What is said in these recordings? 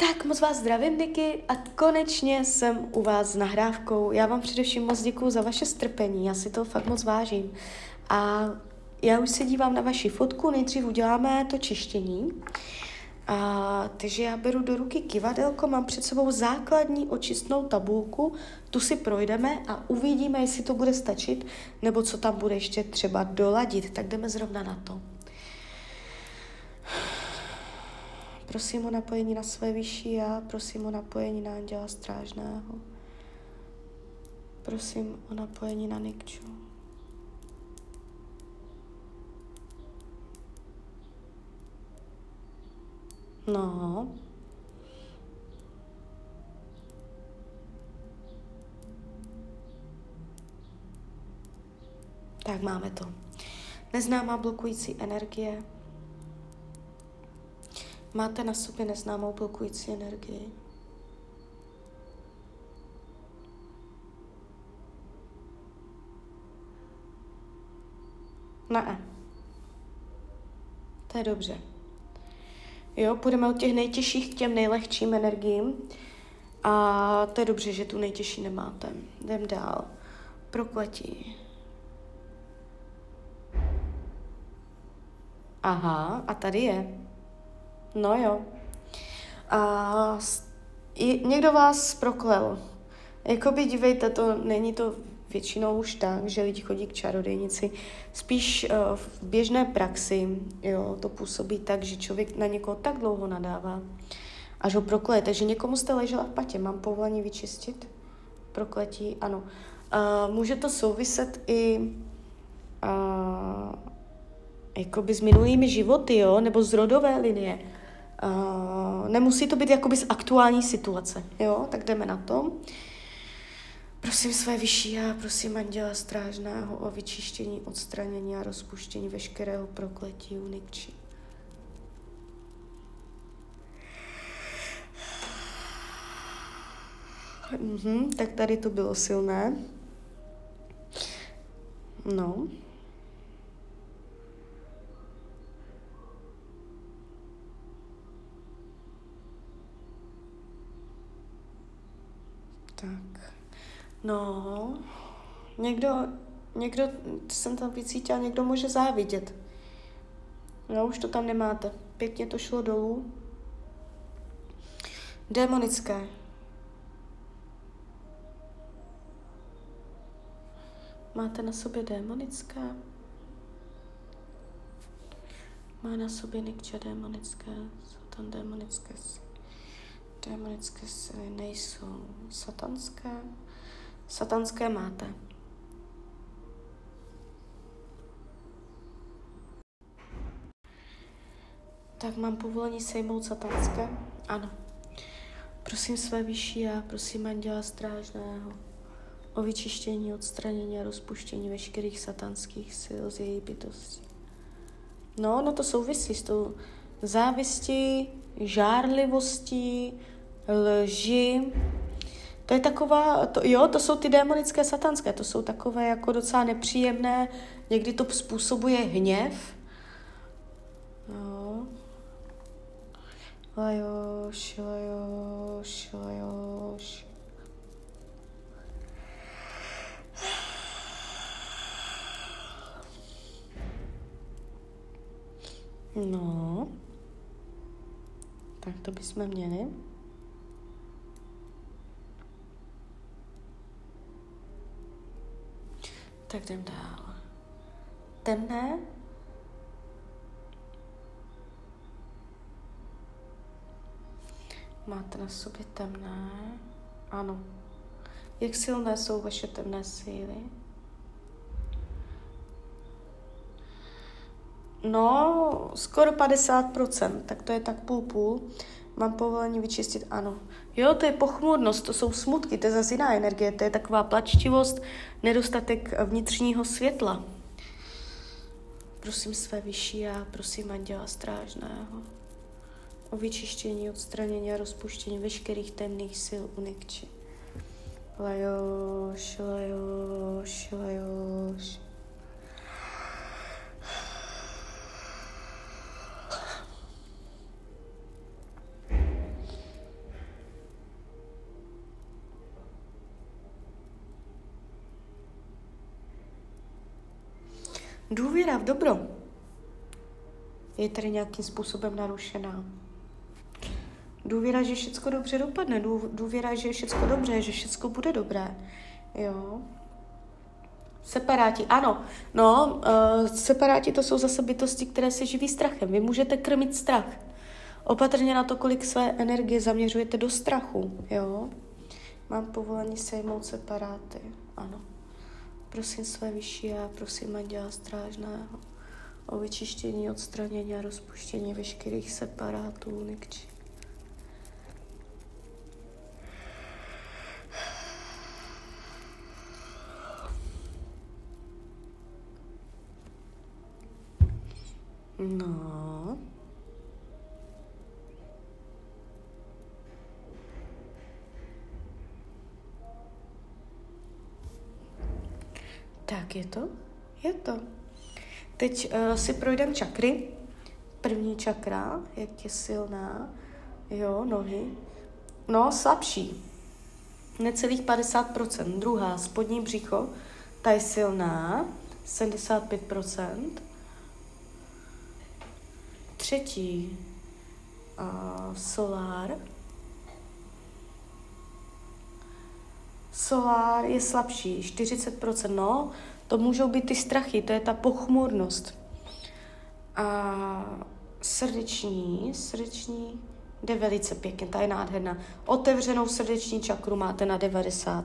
Tak moc vás zdravím, Niky, a konečně jsem u vás s nahrávkou. Já vám především moc děkuji za vaše strpení, já si to fakt moc vážím. A já už se dívám na vaši fotku, nejdřív uděláme to čištění. A, takže já beru do ruky kivadelko, mám před sebou základní očistnou tabulku, tu si projdeme a uvidíme, jestli to bude stačit, nebo co tam bude ještě třeba doladit. Tak jdeme zrovna na to. Prosím o napojení na své vyšší já, prosím o napojení na anděla strážného. Prosím o napojení na Nikču. No. Tak máme to. Neznámá blokující energie, Máte na sobě neznámou blokující energii? Ne. To je dobře. Jo, půjdeme od těch nejtěžších k těm nejlehčím energiím. A to je dobře, že tu nejtěžší nemáte. Jdem dál. Prokletí. Aha, a tady je. No jo. A někdo vás proklel. Jakoby dívejte, to není to většinou už tak, že lidi chodí k čarodejnici. Spíš uh, v běžné praxi jo, to působí tak, že člověk na někoho tak dlouho nadává, až ho prokleje. Takže někomu jste ležela v patě, mám povolení vyčistit? Prokletí, ano. Uh, může to souviset i uh, jakoby s minulými životy, jo, nebo z rodové linie. Uh, nemusí to být jakoby z aktuální situace, jo? Tak jdeme na to. Prosím své vyšší a prosím anděla strážného o vyčištění, odstranění a rozpuštění veškerého prokletí unikči. Mhm, tak tady to bylo silné. No. Tak. No, někdo, někdo, jsem tam vycítila, někdo může závidět. No, už to tam nemáte. Pěkně to šlo dolů. Démonické. Máte na sobě démonické? Má na sobě Nikča démonické, jsou tam démonické Démonické síly nejsou satanské. Satanské máte. Tak mám povolení sejmout satanské? Ano. Prosím své vyšší a prosím anděla strážného o vyčištění, odstranění a rozpuštění veškerých satanských sil z její bytosti. No, no to souvisí s tou závistí, žárlivostí, lži. To je taková, to, jo, to jsou ty démonické satanské, to jsou takové jako docela nepříjemné, někdy to způsobuje hněv. Jo. Lajoš, lajoš, lajoš. No. Tak to bychom měli. Tak jdem dál. Temné. Máte na sobě temné? Ano. Jak silné jsou vaše temné síly? No, skoro 50%, tak to je tak půl-půl. Mám povolení vyčistit, ano. Jo, to je pochmurnost, to jsou smutky, to je zase jiná energie, to je taková plačtivost, nedostatek vnitřního světla. Prosím své vyšší a prosím anděla strážného o vyčištění, odstranění a rozpuštění veškerých temných sil unikči. Lajoš, lajoš, lajoš. Důvěra v dobro je tady nějakým způsobem narušená. Důvěra, že všechno dobře dopadne, důvěra, že je všechno dobře, že všechno bude dobré. Jo. Separáti, ano. No, uh, separáti to jsou zase bytosti, které se živí strachem. Vy můžete krmit strach. Opatrně na to, kolik své energie zaměřujete do strachu, jo. Mám povolení sejmout separáty, ano. Prosím své vyšší a prosím Anděla Strážného o vyčištění, odstranění a rozpuštění veškerých separátů, nikči. No. Je to? Je to. Teď uh, si projdem čakry. První čakra, jak je silná. Jo, nohy. No, slabší. Necelých 50%. Druhá, spodní břicho, ta je silná. 75%. Třetí, uh, solár. Solár je slabší, 40%, no, to můžou být ty strachy, to je ta pochmurnost. A srdeční, srdeční jde velice pěkně, ta je nádherná. Otevřenou srdeční čakru máte na 90.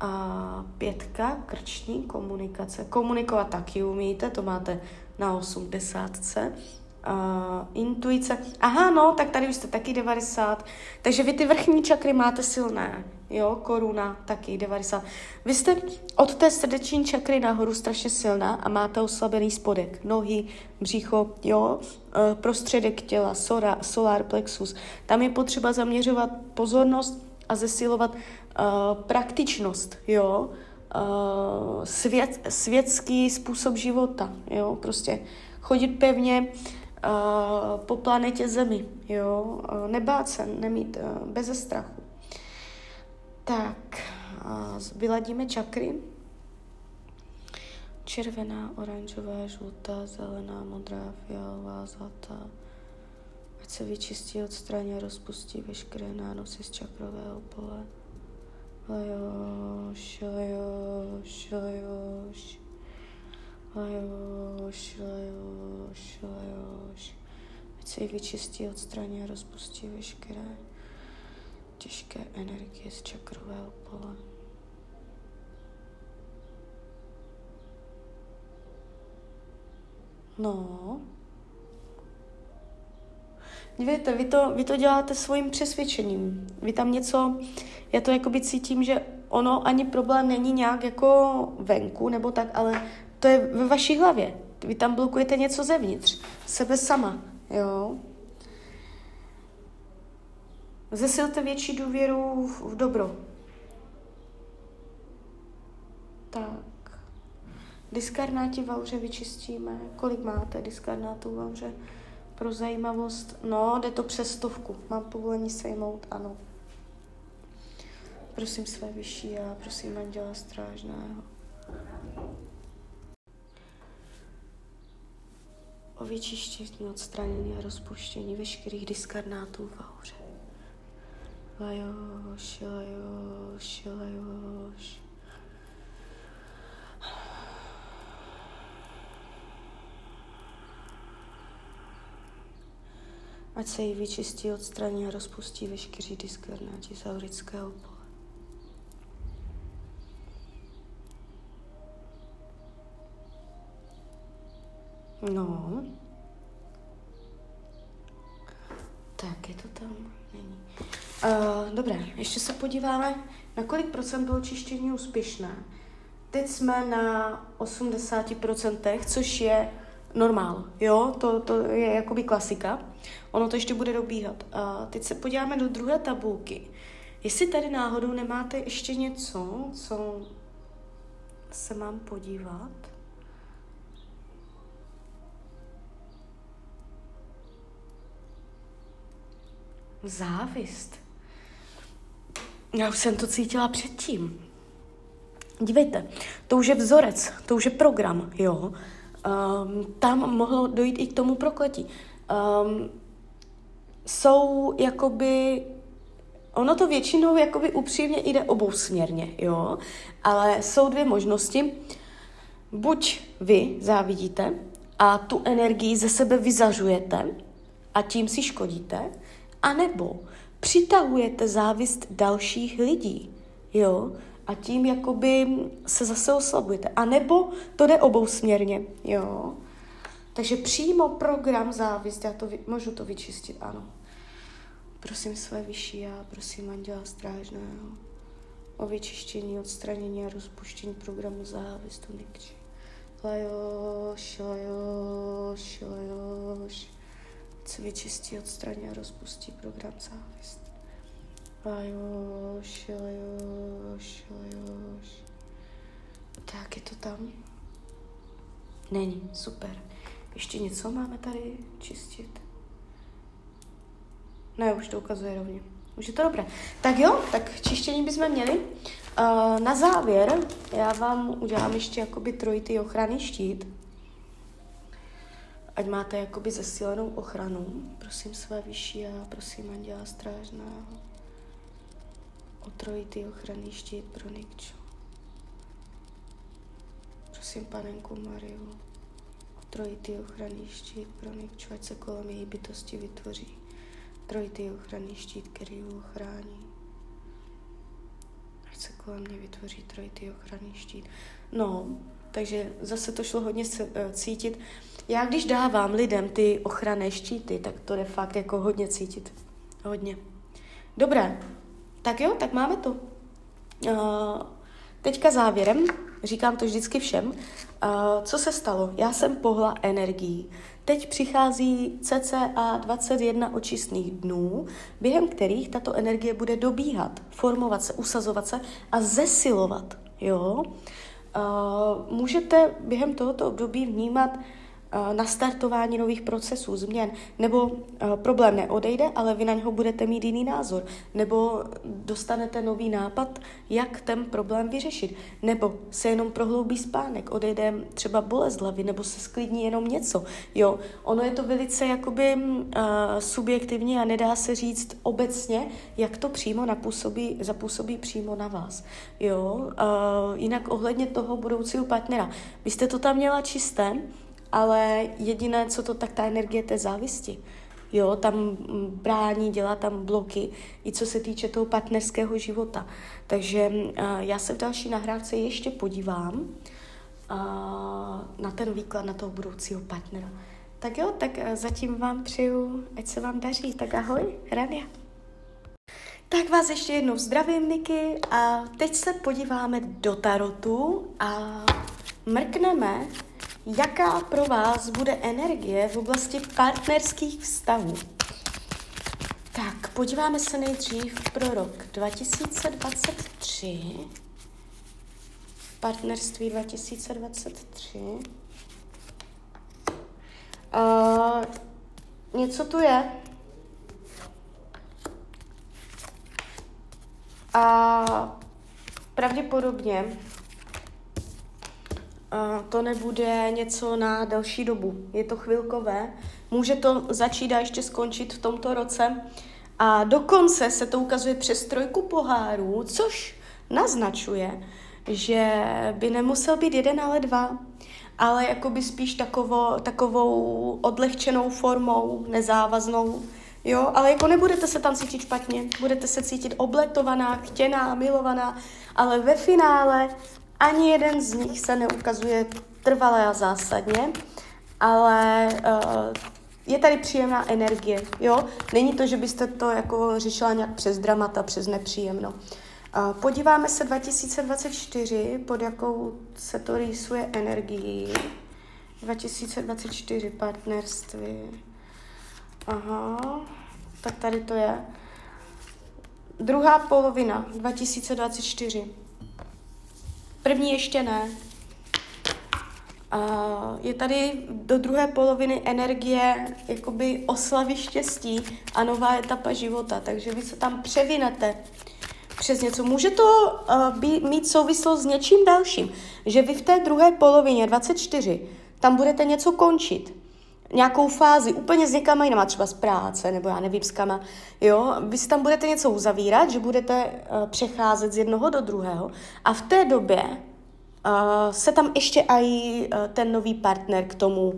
A pětka, krční komunikace. Komunikovat taky umíte, to máte na 80. Uh, intuice. Aha, no, tak tady už jste taky 90. Takže vy ty vrchní čakry máte silné. Jo, koruna taky 90. Vy jste od té srdeční čakry nahoru strašně silná a máte oslabený spodek, nohy, břicho, jo, uh, prostředek těla, sora, solar plexus. Tam je potřeba zaměřovat pozornost a zesilovat uh, praktičnost, jo, uh, svět, světský způsob života, jo, prostě chodit pevně uh, po planetě Zemi, jo, uh, nebát se, nemít uh, bez strachu. Tak, uh, vyladíme čakry. Červená, oranžová, žlutá, zelená, modrá, fialová, zlatá. Ať se vyčistí, odstraní a rozpustí veškeré nánosy z čakrového pole. Lajoš, lajoš, lajoš. Lajoš, lajoš, lajoš. Ať se ji vyčistí, odstraní a rozpustí veškeré těžké energie z čakrového pole. No. Víte, vy to, vy to děláte svým přesvědčením. Vy tam něco, já to jakoby cítím, že ono ani problém není nějak jako venku nebo tak, ale to je ve vaší hlavě. Vy tam blokujete něco zevnitř, sebe sama, jo. Zesilte větší důvěru v, dobro. Tak. Diskarnáti v auře vyčistíme. Kolik máte diskarnátů v auře? Pro zajímavost, no, jde to přes stovku. Mám povolení sejmout, ano. Prosím své vyšší a prosím Anděla Strážného. O vyčištění, odstranění a rozpuštění veškerých diskarnátů v auře. Lajoš, lajoš, lajoš. Ať se jí vyčistí, odstraní a rozpustí veškerý diskarnáti z aurického pole. No. Tak, je to tam? Není. Uh, dobré, ještě se podíváme, na kolik procent bylo čištění úspěšné. Teď jsme na 80%, což je normál, jo, to, to je jakoby klasika. Ono to ještě bude dobíhat. A teď se podíváme do druhé tabulky. Jestli tady náhodou nemáte ještě něco, co se mám podívat. Závist. Já už jsem to cítila předtím. dívejte, to už je vzorec, to už je program, jo. Um, tam mohlo dojít i k tomu prokletí. Um, jsou jakoby Ono to většinou jakoby upřímně jde obousměrně, jo, ale jsou dvě možnosti. Buď vy závidíte a tu energii ze sebe vyzařujete a tím si škodíte, anebo přitahujete závist dalších lidí, jo, a tím jakoby se zase oslabujete. A nebo to jde obousměrně, jo. Takže přímo program závist, já to vy, můžu to vyčistit, ano. Prosím své vyšší já, prosím Anděla Strážného o vyčištění, odstranění a rozpuštění programu závistu Nikči. Lajoš, lajoš, lajoš. Se vyčistí, odstraní a rozpustí program závist. Lajoš, lajoš, lajoš. Tak je to tam? Není, super. Ještě něco máme tady čistit? Ne, už to ukazuje rovně. Už je to dobré. Tak jo, tak čištění bychom měli. Uh, na závěr já vám udělám ještě jakoby trojitý ochranný štít. Ať máte jakoby zesílenou ochranu. Prosím své vyšší a prosím Anděla Strážného o trojitý ochranný štít pro Nikču. Prosím panenku Mariu o trojitý ochranný štít pro Nikču, ať se kolem její bytosti vytvoří trojitý ochranný štít, který ho ochrání. Ať se kolem mě vytvoří trojitý ochranný štít. No, takže zase to šlo hodně eh, cítit. Já když dávám lidem ty ochranné štíty, tak to je fakt jako hodně cítit. Hodně. Dobré, tak jo, tak máme to. Uh, teďka závěrem, říkám to vždycky všem, uh, co se stalo? Já jsem pohla energií. Teď přichází cca 21 očistných dnů, během kterých tato energie bude dobíhat, formovat se, usazovat se a zesilovat. Jo? Uh, můžete během tohoto období vnímat nastartování nových procesů, změn, nebo uh, problém neodejde, ale vy na něho budete mít jiný názor, nebo dostanete nový nápad, jak ten problém vyřešit, nebo se jenom prohloubí spánek, odejde třeba bolest hlavy, nebo se sklidní jenom něco. Jo, ono je to velice jakoby uh, subjektivní a nedá se říct obecně, jak to přímo napůsobí, zapůsobí přímo na vás. Jo, uh, jinak ohledně toho budoucího partnera. Vy jste to tam měla čisté, ale jediné, co to, tak ta energie té závisti. Jo, tam brání, dělá tam bloky, i co se týče toho partnerského života. Takže uh, já se v další nahrávce ještě podívám na ten výklad na toho budoucího partnera. Tak jo, tak uh, zatím vám přeju, ať se vám daří. Tak ahoj, Rania. Tak vás ještě jednou zdravím, Niky, a teď se podíváme do tarotu a mrkneme Jaká pro vás bude energie v oblasti partnerských vztahů? Tak, podíváme se nejdřív pro rok 2023. Partnerství 2023. Uh, něco tu je. A pravděpodobně to nebude něco na delší dobu. Je to chvilkové. Může to začít a ještě skončit v tomto roce. A dokonce se to ukazuje přes trojku pohárů, což naznačuje, že by nemusel být jeden, ale dva, ale jakoby spíš takovou, takovou odlehčenou formou, nezávaznou. Jo, ale jako nebudete se tam cítit špatně, budete se cítit obletovaná, chtěná, milovaná, ale ve finále ani jeden z nich se neukazuje trvalé a zásadně, ale uh, je tady příjemná energie, jo? Není to, že byste to jako řešila nějak přes dramata, přes nepříjemno. Uh, podíváme se 2024, pod jakou se to rýsuje energií. 2024 partnerství. Aha, tak tady to je. Druhá polovina 2024. První ještě ne. A je tady do druhé poloviny energie jakoby oslavy štěstí a nová etapa života, takže vy se tam převinete. přes něco. Může to uh, být, mít souvislost s něčím dalším, že vy v té druhé polovině 24 tam budete něco končit, nějakou fázi, úplně s někama jinama, třeba z práce, nebo já nevím, s kama, jo, vy si tam budete něco uzavírat, že budete uh, přecházet z jednoho do druhého a v té době uh, se tam ještě i uh, ten nový partner k tomu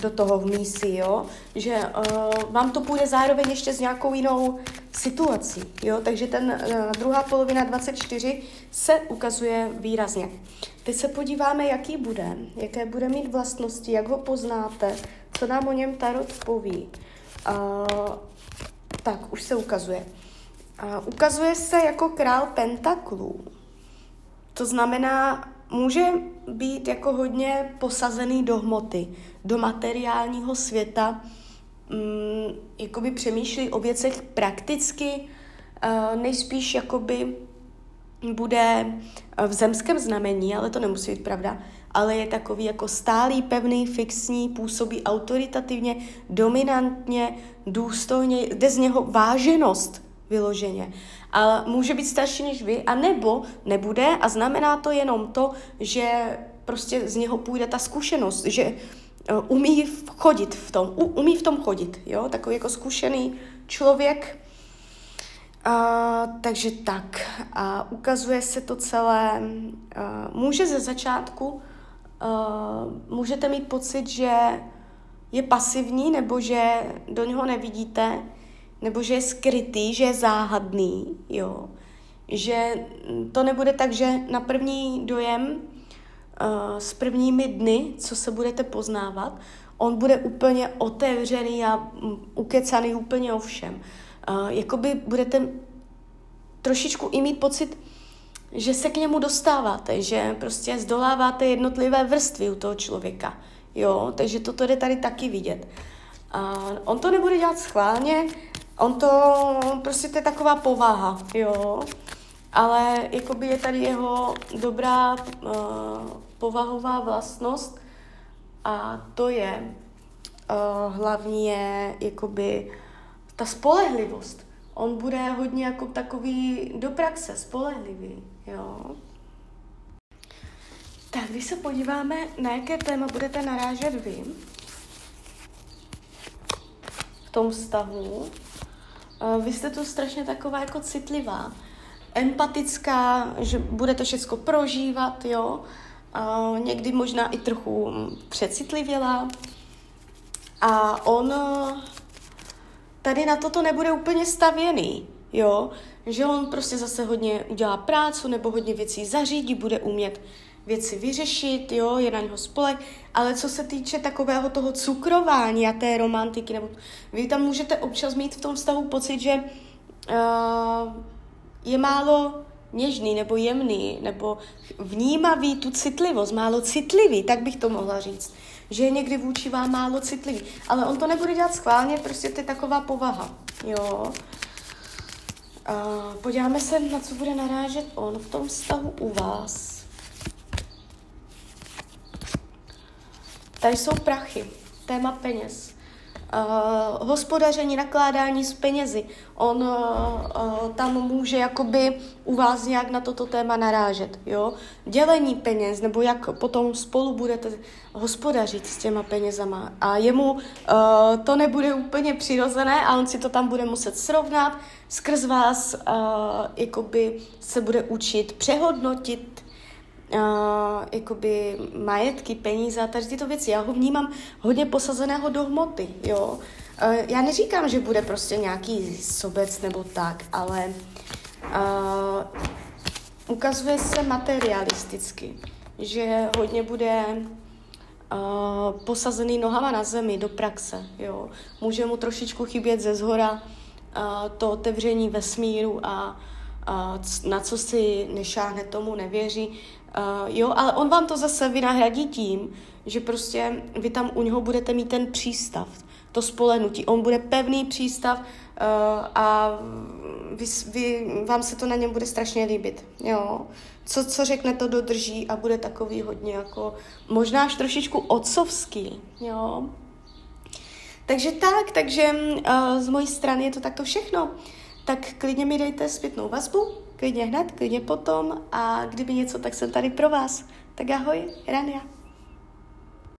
do toho vmísí, jo, že uh, vám to půjde zároveň ještě s nějakou jinou situací, jo, takže ten uh, druhá polovina 24 se ukazuje výrazně. Teď se podíváme, jaký bude, jaké bude mít vlastnosti, jak ho poznáte, co nám o něm Tarot poví. Uh, tak, už se ukazuje. Uh, ukazuje se jako král pentaklů. To znamená, může být jako hodně posazený do hmoty, do materiálního světa, mm, jakoby přemýšlí o věcech prakticky, uh, nejspíš jakoby bude v zemském znamení, ale to nemusí být pravda, ale je takový jako stálý, pevný, fixní, působí autoritativně, dominantně, důstojně, jde z něho váženost vyloženě. A může být starší než vy, a nebo nebude a znamená to jenom to, že prostě z něho půjde ta zkušenost, že e, umí chodit v tom, umí v tom chodit, jo, takový jako zkušený člověk, Uh, takže tak. A ukazuje se to celé. Uh, může ze začátku, uh, můžete mít pocit, že je pasivní, nebo že do něho nevidíte, nebo že je skrytý, že je záhadný, jo. Že to nebude tak, že na první dojem uh, s prvními dny, co se budete poznávat, on bude úplně otevřený a ukecaný úplně o všem uh, jakoby budete trošičku i mít pocit, že se k němu dostáváte, že prostě zdoláváte jednotlivé vrstvy u toho člověka. Jo, takže toto jde tady taky vidět. A on to nebude dělat schválně, on to, prostě to je taková povaha, jo. Ale jakoby je tady jeho dobrá uh, povahová vlastnost a to je uh, hlavně jakoby ta spolehlivost. On bude hodně jako takový do praxe, spolehlivý, jo. Tak, když se podíváme, na jaké téma budete narážet vy v tom vztahu, eh, vy jste tu strašně taková jako citlivá, empatická, že budete všechno prožívat, jo, a někdy možná i trochu přecitlivělá. A on tady na toto nebude úplně stavěný, jo, že on prostě zase hodně udělá prácu nebo hodně věcí zařídí, bude umět věci vyřešit, jo, je na něho spolek, ale co se týče takového toho cukrování a té romantiky, nebo vy tam můžete občas mít v tom vztahu pocit, že uh, je málo něžný nebo jemný, nebo vnímavý tu citlivost, málo citlivý, tak bych to mohla říct že je někdy vůči vám málo citlivý. Ale on to nebude dělat schválně, prostě to je taková povaha. Jo. Uh, podíváme se, na co bude narážet on v tom vztahu u vás. Tady jsou prachy, téma peněz uh, hospodaření, nakládání s penězi. On uh, uh, tam může jakoby u vás nějak na toto téma narážet, jo. Dělení peněz, nebo jak potom spolu budete hospodařit s těma penězama. A jemu uh, to nebude úplně přirozené a on si to tam bude muset srovnat. Skrz vás uh, jakoby se bude učit přehodnotit uh, jakoby majetky, peníze a tady tyto věci. Já ho vnímám hodně posazeného do hmoty, jo. Uh, já neříkám, že bude prostě nějaký sobec nebo tak, ale uh, ukazuje se materialisticky, že hodně bude uh, posazený nohama na zemi do praxe, jo. Může mu trošičku chybět ze zhora uh, to otevření vesmíru a na co si nešáhne, tomu nevěří. Uh, jo, ale on vám to zase vynahradí tím, že prostě vy tam u něho budete mít ten přístav, to spolenutí. On bude pevný přístav uh, a vy, vy, vám se to na něm bude strašně líbit. Jo. Co, co řekne, to dodrží a bude takový hodně jako, možná až trošičku otcovský. Jo. Takže tak, takže uh, z mojí strany je to takto všechno. Tak klidně mi dejte zpětnou vazbu, klidně hned, klidně potom a kdyby něco, tak jsem tady pro vás. Tak ahoj, Rania.